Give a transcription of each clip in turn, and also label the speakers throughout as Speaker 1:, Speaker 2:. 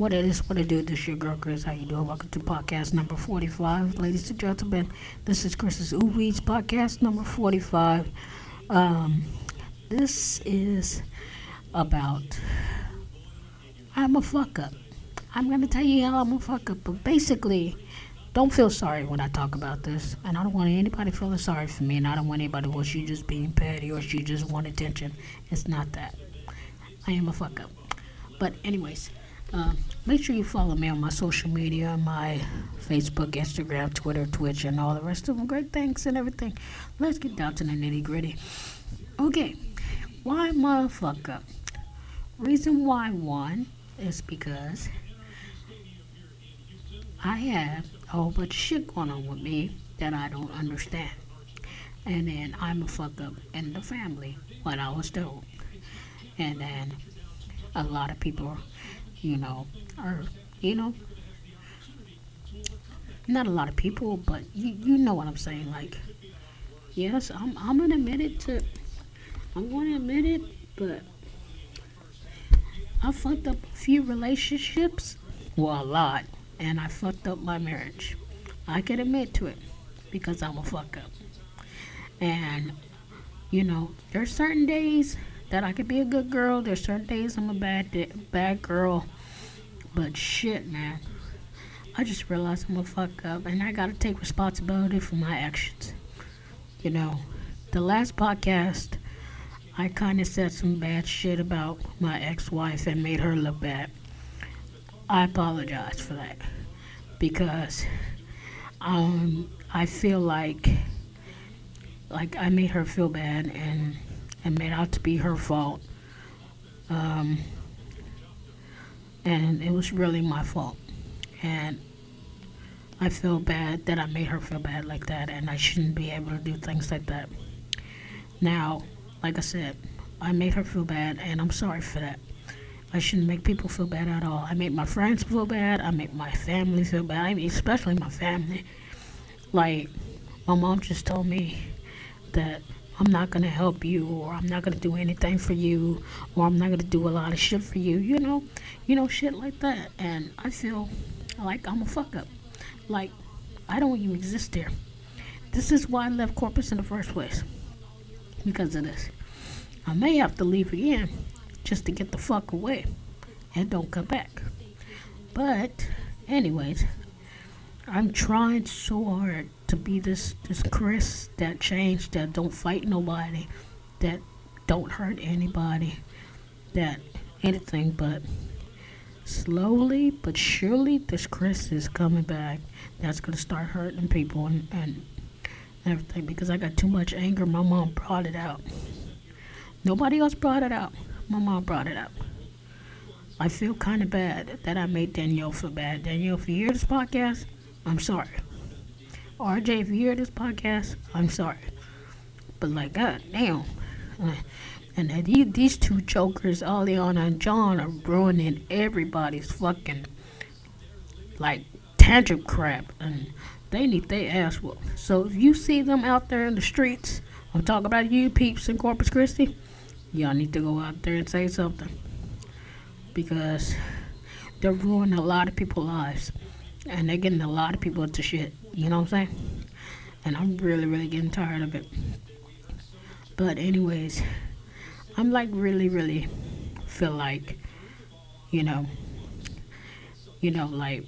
Speaker 1: What it is, what it do, this your girl Chris. How you doing? Welcome to podcast number 45. Ladies and gentlemen, this is Chris's Uweeds podcast number 45. Um, this is about I'm a fuck up. I'm gonna tell you how I'm a fuck up, but basically, don't feel sorry when I talk about this. And I don't want anybody feeling sorry for me, and I don't want anybody or she just being petty or she just want attention. It's not that. I am a fuck up. But anyways, uh, make sure you follow me on my social media, my Facebook, Instagram, Twitter, Twitch, and all the rest of them. Great thanks and everything. Let's get down to the nitty gritty. Okay, why motherfucker? Reason why one is because I have a whole bunch of shit going on with me that I don't understand. And then I'm a fuck up in the family, what I was told. And then a lot of people you know, or you know, not a lot of people, but you you know what I'm saying. Like, yes, I'm I'm gonna admit it to, I'm gonna admit it, but I fucked up a few relationships, well, a lot, and I fucked up my marriage. I can admit to it because I'm a fuck up, and you know, there's certain days that I could be a good girl. There's certain days I'm a bad bad girl. But shit, man. I just realized I'm a fuck up and I gotta take responsibility for my actions. You know, the last podcast, I kind of said some bad shit about my ex wife and made her look bad. I apologize for that because um, I feel like like I made her feel bad and and made out to be her fault. Um, and it was really my fault. And I feel bad that I made her feel bad like that, and I shouldn't be able to do things like that. Now, like I said, I made her feel bad, and I'm sorry for that. I shouldn't make people feel bad at all. I made my friends feel bad. I made my family feel bad. I mean, especially my family. Like, my mom just told me that I'm not gonna help you or I'm not gonna do anything for you or I'm not gonna do a lot of shit for you, you know, you know, shit like that. And I feel like I'm a fuck up. Like I don't even exist there. This is why I left Corpus in the first place. Because of this. I may have to leave again just to get the fuck away and don't come back. But anyways, I'm trying so hard to be this this Chris that changed, that don't fight nobody, that don't hurt anybody, that anything but slowly but surely this Chris is coming back. That's gonna start hurting people and, and everything because I got too much anger. My mom brought it out. Nobody else brought it out. My mom brought it out. I feel kind of bad that I made Danielle feel bad. Danielle, if you hear this podcast, I'm sorry. RJ, if you hear this podcast, I'm sorry. But like, god damn. And these these two jokers, Aliana and John, are ruining everybody's fucking like tangent crap, and they need their ass whooped. So if you see them out there in the streets, I'm talking about you peeps in Corpus Christi, y'all need to go out there and say something because they're ruining a lot of people's lives and they're getting a lot of people into shit. You know what I'm saying? And I'm really, really getting tired of it. But anyways, I'm like really, really feel like, you know, you know, like,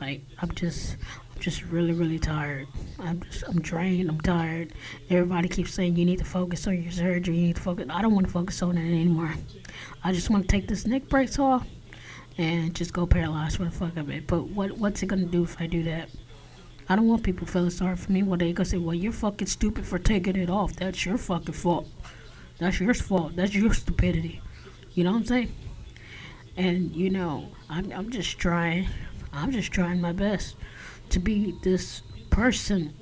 Speaker 1: like I'm just, I'm just really, really tired. I'm just, I'm drained. I'm tired. Everybody keeps saying you need to focus on your surgery. You need to focus. I don't want to focus on it anymore. I just want to take this neck brace off and just go paralyzed for the fuck of it. But what what's it gonna do if I do that? I don't want people feeling sorry for me. Well, they gonna say, "Well, you're fucking stupid for taking it off. That's your fucking fault. That's your fault. That's your stupidity." You know what I'm saying? And you know, I'm I'm just trying. I'm just trying my best to be this person,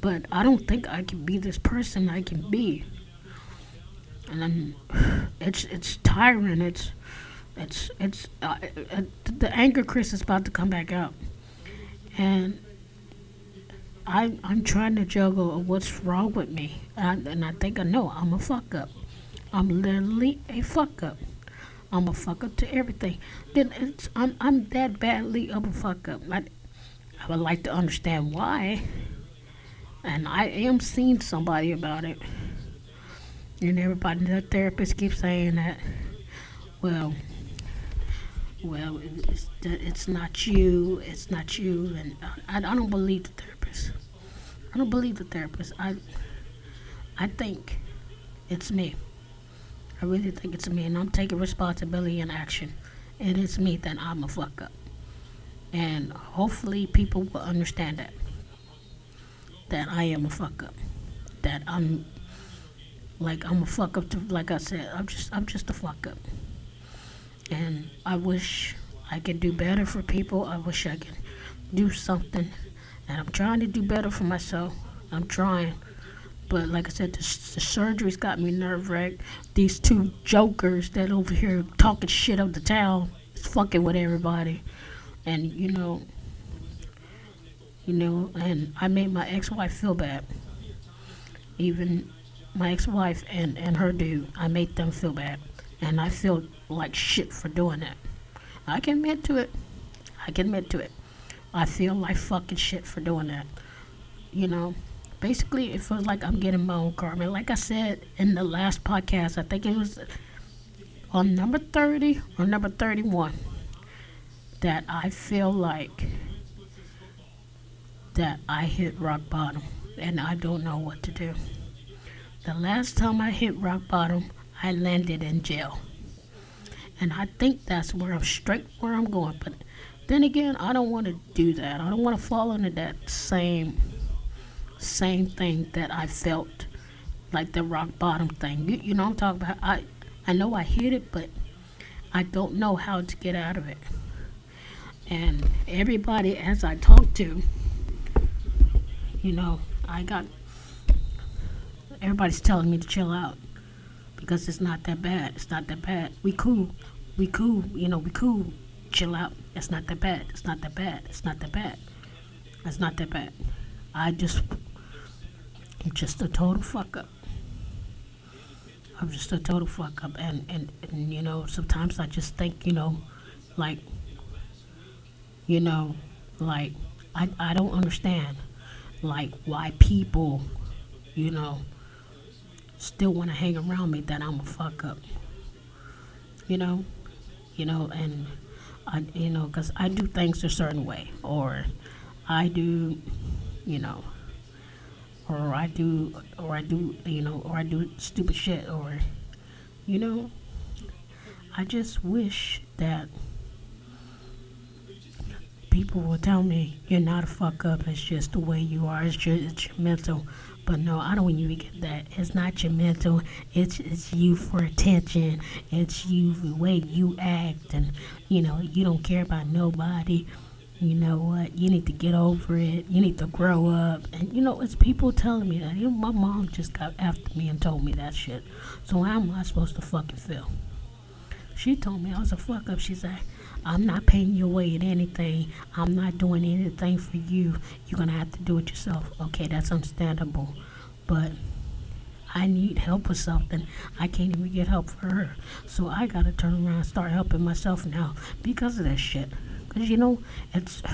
Speaker 1: but I don't think I can be this person I can be. And I'm, it's it's tiring. It's it's it's uh, uh, the anger Chris is about to come back out, and I I'm trying to juggle what's wrong with me, and, and I think I know I'm a fuck up. I'm literally a fuck up. I'm a fuck up to everything. Then I'm I'm that badly of a fuck up. I, I would like to understand why. And I am seeing somebody about it. And everybody, the therapist keeps saying that, well, well, it's, it's not you, it's not you. And I, I don't believe the therapist. I don't believe the therapist. I, I think it's me. I really think it's me, and I'm taking responsibility and action. And It is me that I'm a fuck up. And hopefully people will understand that. That I am a fuck up. That I'm like I'm a fuck up to like I said, I'm just I'm just a fuck up. And I wish I could do better for people. I wish I could do something. And I'm trying to do better for myself. I'm trying. But like I said, the, the surgery's got me nerve wracked. These two jokers that over here talking shit of the town is fucking with everybody. And you know, you know, and I made my ex-wife feel bad. Even my ex-wife and and her dude, I made them feel bad, and I feel like shit for doing that. I can admit to it. I can admit to it. I feel like fucking shit for doing that. You know, basically, it feels like I'm getting my own karma. Like I said in the last podcast, I think it was on number 30 or number 31 that I feel like that I hit rock bottom and I don't know what to do. The last time I hit rock bottom, I landed in jail. And I think that's where I'm straight where I'm going. But then again, I don't want to do that. I don't want to fall into that same same thing that I felt like the rock bottom thing. You, you know I'm talking about? I, I know I hit it, but I don't know how to get out of it. And everybody, as I talk to, you know, I got, everybody's telling me to chill out because it's not that bad. It's not that bad. We cool. We cool. You know, we cool. Chill out. It's not that bad. It's not that bad. It's not that bad. It's not that bad. I just I'm just a total fuck up. I'm just a total fuck up. And, and, and, you know, sometimes I just think, you know, like, you know, like, I, I don't understand, like, why people, you know, still want to hang around me that I'm a fuck up. You know? You know, and, I, you know, because I do things a certain way. Or I do, you know, or I do, or I do, you know, or I do stupid shit, or, you know, I just wish that people will tell me you're not a fuck up. It's just the way you are. It's just it's your mental. But no, I don't even get that. It's not your mental. It's it's you for attention. It's you the way you act, and you know you don't care about nobody you know what, you need to get over it, you need to grow up. And you know, it's people telling me that. You know, my mom just got after me and told me that shit. So how am I supposed to fucking feel? She told me I was a fuck up. She said, I'm not paying your way in anything. I'm not doing anything for you. You're gonna have to do it yourself. Okay, that's understandable. But I need help with something. I can't even get help for her. So I gotta turn around and start helping myself now because of that shit. Cause you know, it's.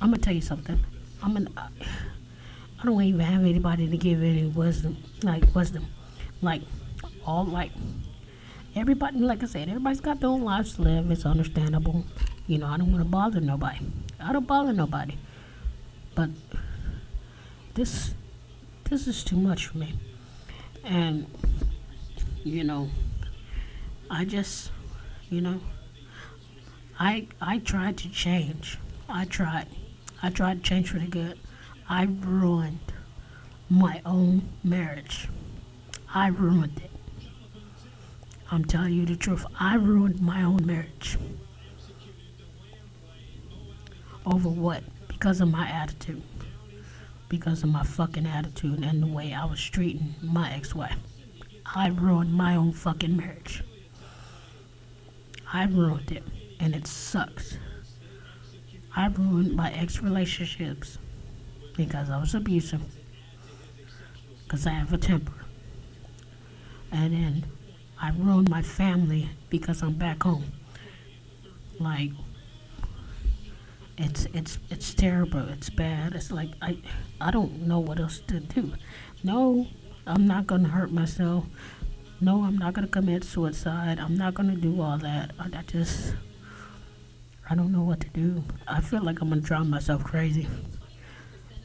Speaker 1: I'm gonna tell you something. I'm an. I don't even have anybody to give any wisdom, like wisdom, like all like everybody. Like I said, everybody's got their own lives to live. It's understandable. You know, I don't want to bother nobody. I don't bother nobody. But this, this is too much for me. And you know, I just, you know. I I tried to change. I tried. I tried to change for the good. I ruined my own marriage. I ruined it. I'm telling you the truth. I ruined my own marriage. Over what? Because of my attitude. Because of my fucking attitude and the way I was treating my ex wife. I ruined my own fucking marriage. I ruined it and it sucks. I ruined my ex relationships because I was abusive, because I have a temper. And then I ruined my family because I'm back home. Like it's it's it's terrible. It's bad. It's like I I don't know what else to do. No, I'm not gonna hurt myself. No, I'm not gonna commit suicide. I'm not gonna do all that. I, I just I don't know what to do. I feel like I'm gonna drive myself crazy.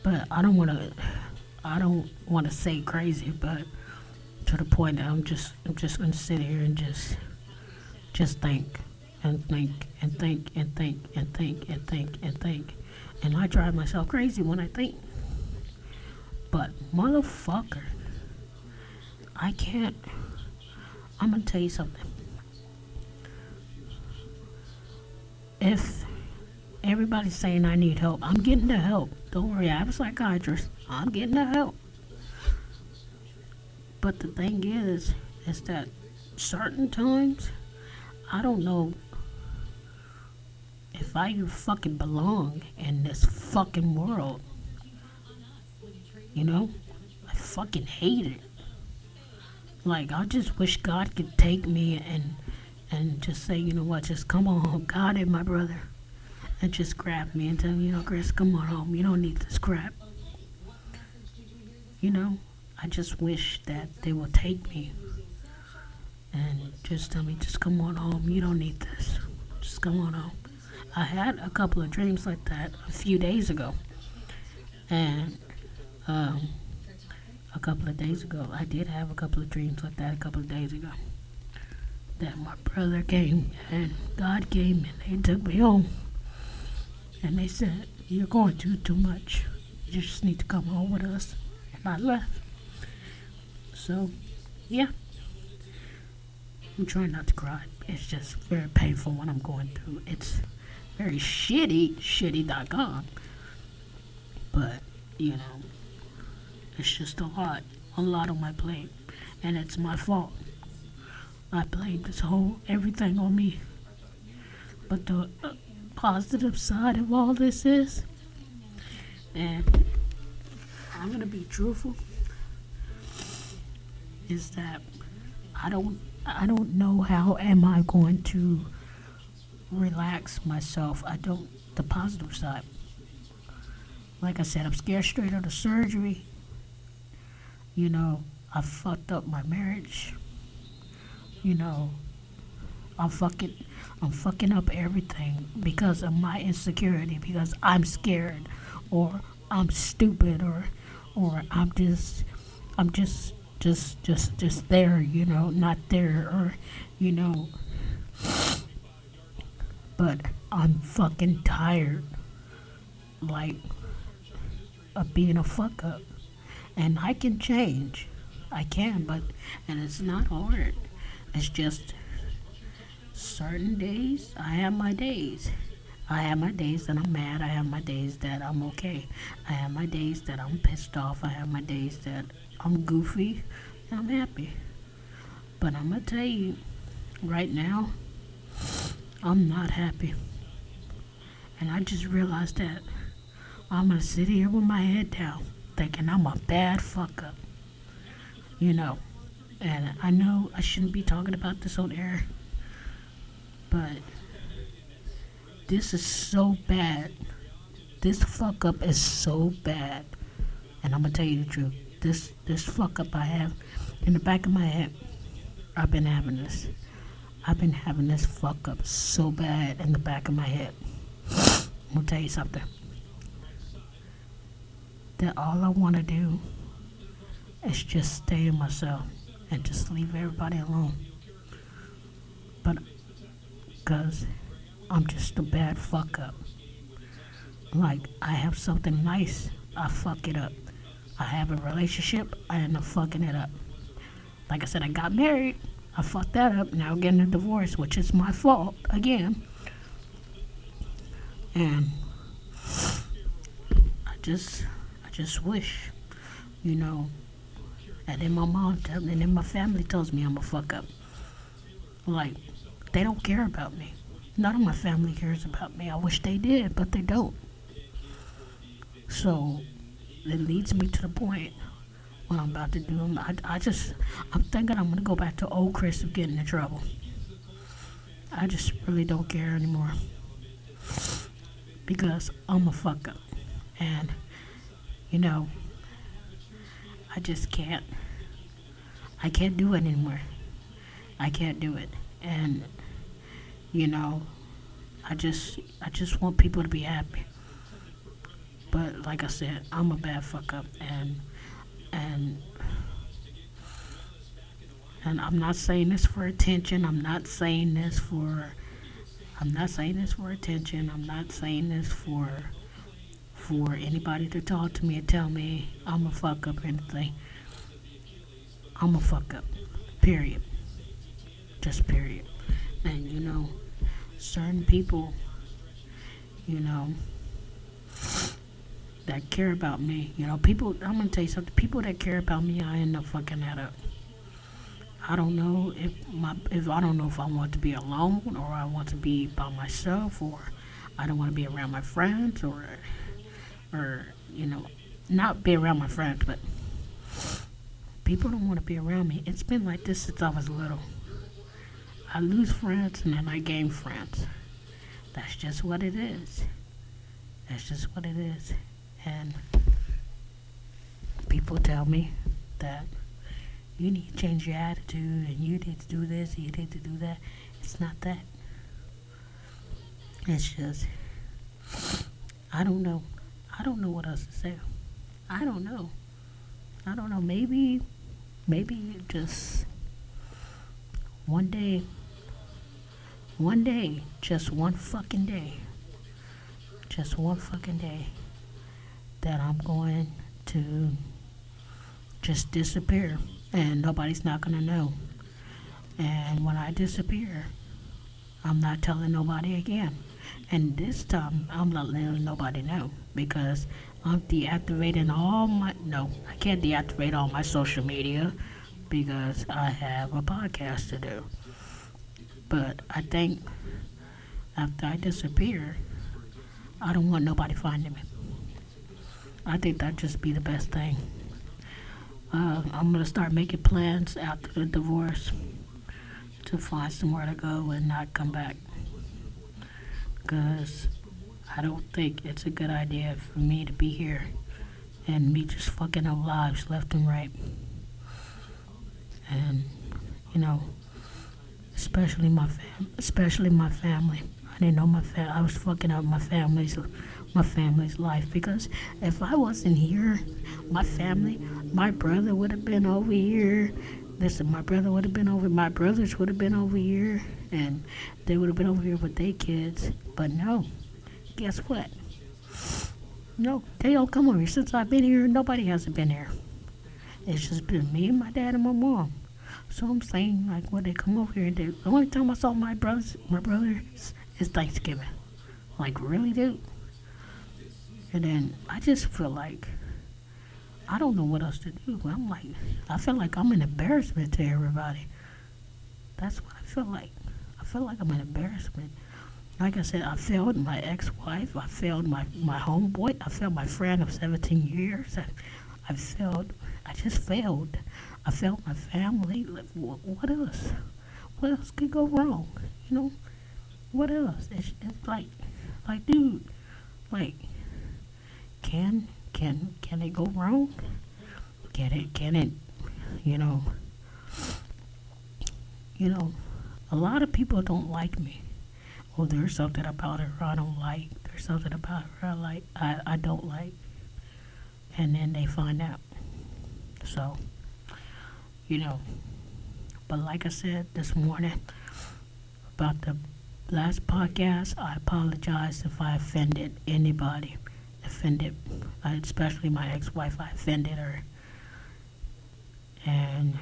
Speaker 1: But I don't wanna I don't wanna say crazy, but to the point that I'm just I'm just gonna sit here and just just think and think and think and think and think and think and think. And I drive myself crazy when I think. But motherfucker, I can't. I'm gonna tell you something. If everybody's saying I need help, I'm getting the help. Don't worry, I have a psychiatrist. I'm getting the help. But the thing is, is that certain times, I don't know if I even fucking belong in this fucking world. You know? I fucking hate it. Like I just wish God could take me and and just say, you know what, just come on home. God and my brother. And just grab me and tell me, you know, Chris, come on home. You don't need this crap. You know? I just wish that they will take me and just tell me, just come on home. You don't need this. Just come on home. I had a couple of dreams like that a few days ago. And um, a couple of days ago, I did have a couple of dreams like that a couple of days ago. That my brother came and God came and they took me home. And they said, You're going through too much. You just need to come home with us. And I left. So, yeah. I'm trying not to cry. It's just very painful when I'm going through. It's very shitty, shitty.com. But, you know, it's just a lot, a lot on my plate. And it's my fault. I blame this whole everything on me. But the uh, positive side of all this is, and I'm gonna be truthful, is that I don't I don't know how am I going to relax myself. I don't, the positive side. Like I said, I'm scared straight out of surgery. You know, I fucked up my marriage. You know, I'm fucking, I'm fucking up everything because of my insecurity, because I'm scared, or I'm stupid, or, or I'm just, I'm just, just, just, just there, you know, not there, or, you know, but I'm fucking tired. Like, of being a fuck up. And I can change. I can, but, and it's not hard. It's just certain days, I have my days. I have my days that I'm mad. I have my days that I'm okay. I have my days that I'm pissed off. I have my days that I'm goofy. I'm happy. But I'm going to tell you right now, I'm not happy. And I just realized that I'm gonna sit here with my head down, thinking I'm a bad fuck up. You know. And I know I shouldn't be talking about this on air, but this is so bad. This fuck up is so bad. And I'm gonna tell you the truth. This this fuck up I have in the back of my head. I've been having this. I've been having this fuck up so bad in the back of my head. I'm gonna tell you something. That all I wanna do is just stay to myself and just leave everybody alone. But, cause I'm just a bad fuck up. Like, I have something nice, I fuck it up. I have a relationship, I end up fucking it up. Like I said, I got married, I fucked that up. Now I'm getting a divorce, which is my fault again. And I just, I just wish, you know, and then my mom tells me, and then my family tells me I'm a fuck up. Like, they don't care about me. None of my family cares about me. I wish they did, but they don't. So, it leads me to the point what I'm about to do. I, I just, I'm thinking I'm gonna go back to old Chris of getting in trouble. I just really don't care anymore because I'm a fuck up, and you know, I just can't. I can't do it anymore. I can't do it, and you know, I just, I just want people to be happy. But like I said, I'm a bad fuck up, and and and I'm not saying this for attention. I'm not saying this for I'm not saying this for attention. I'm not saying this for for anybody to talk to me and tell me I'm a fuck up or anything. I'm a fuck up. Period. Just period. And you know, certain people, you know, that care about me. You know, people. I'm gonna tell you something. People that care about me, I end up fucking that up. I don't know if my if I don't know if I want to be alone or I want to be by myself or I don't want to be around my friends or or you know not be around my friends, but people don't want to be around me. It's been like this since I was little. I lose friends and then I gain friends. That's just what it is. That's just what it is. And people tell me that you need to change your attitude and you need to do this and you need to do that. It's not that. It's just, I don't know. I don't know what else to say. I don't know. I don't know. Maybe, maybe just one day, one day, just one fucking day, just one fucking day that I'm going to just disappear and nobody's not going to know. And when I disappear, I'm not telling nobody again. And this time, I'm not letting nobody know because I'm deactivating all my. No, I can't deactivate all my social media because I have a podcast to do. But I think after I disappear, I don't want nobody finding me. I think that'd just be the best thing. Uh, I'm gonna start making plans after the divorce to find somewhere to go and not come back. Cause I don't think it's a good idea for me to be here and me just fucking up lives left and right. And you know, especially my fam, especially my family. I didn't know my fam. I was fucking up my family's my family's life because if I wasn't here, my family, my brother would have been over here. Listen, my brother would have been over. My brothers would have been over here, and they would have been over here with their kids. But no, guess what? No, they don't come over here. Since I've been here, nobody hasn't been here. It's just been me and my dad and my mom. So I'm saying, like, when they come over here, they, the only time I saw my brothers, my brothers, is Thanksgiving. Like, really, dude? And then I just feel like I don't know what else to do. I'm like, I feel like I'm an embarrassment to everybody. That's what I feel like. I feel like I'm an embarrassment. Like I said, I failed my ex-wife. I failed my, my homeboy. I failed my friend of 17 years. I, I failed. I just failed. I failed my family. What else? What else could go wrong? You know? What else? It's, it's like, like, dude, like, can can can it go wrong? Can it can it you know you know a lot of people don't like me. Oh, there's something about her I don't like. There's something about her I like I, I don't like. And then they find out. So, you know. But like I said this morning about the last podcast, I apologize if I offended anybody offended, uh, especially my ex-wife. I offended her, and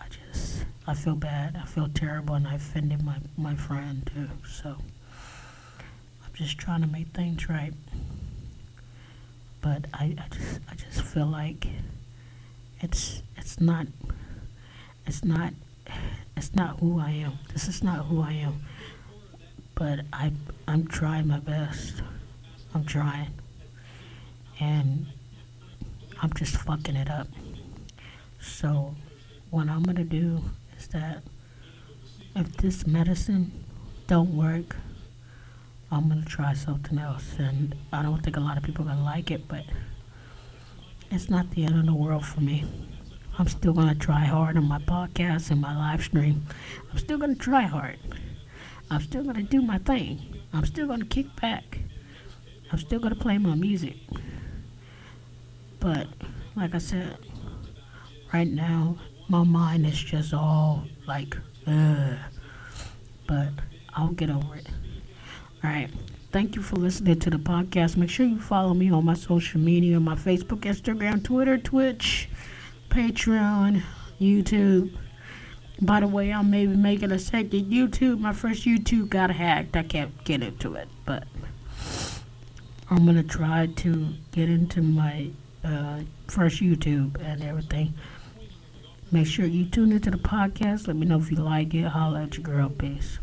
Speaker 1: I just I feel bad. I feel terrible, and I offended my my friend too. So I'm just trying to make things right. But I, I just I just feel like it's it's not it's not it's not who I am. This is not who I am. But I I'm trying my best. I'm trying and I'm just fucking it up. So, what I'm gonna do is that if this medicine don't work, I'm gonna try something else. And I don't think a lot of people are gonna like it, but it's not the end of the world for me. I'm still gonna try hard on my podcast and my live stream. I'm still gonna try hard. I'm still gonna do my thing. I'm still gonna kick back. I'm still gonna play my music. But like I said, right now my mind is just all like, ugh. But I'll get over it. All right. Thank you for listening to the podcast. Make sure you follow me on my social media my Facebook, Instagram, Twitter, Twitch, Patreon, YouTube. By the way, I'm maybe making a second YouTube. My first YouTube got hacked. I can't get into it, but I'm gonna try to get into my uh, first YouTube and everything. Make sure you tune into the podcast. Let me know if you like it. Holla at your girl. Peace.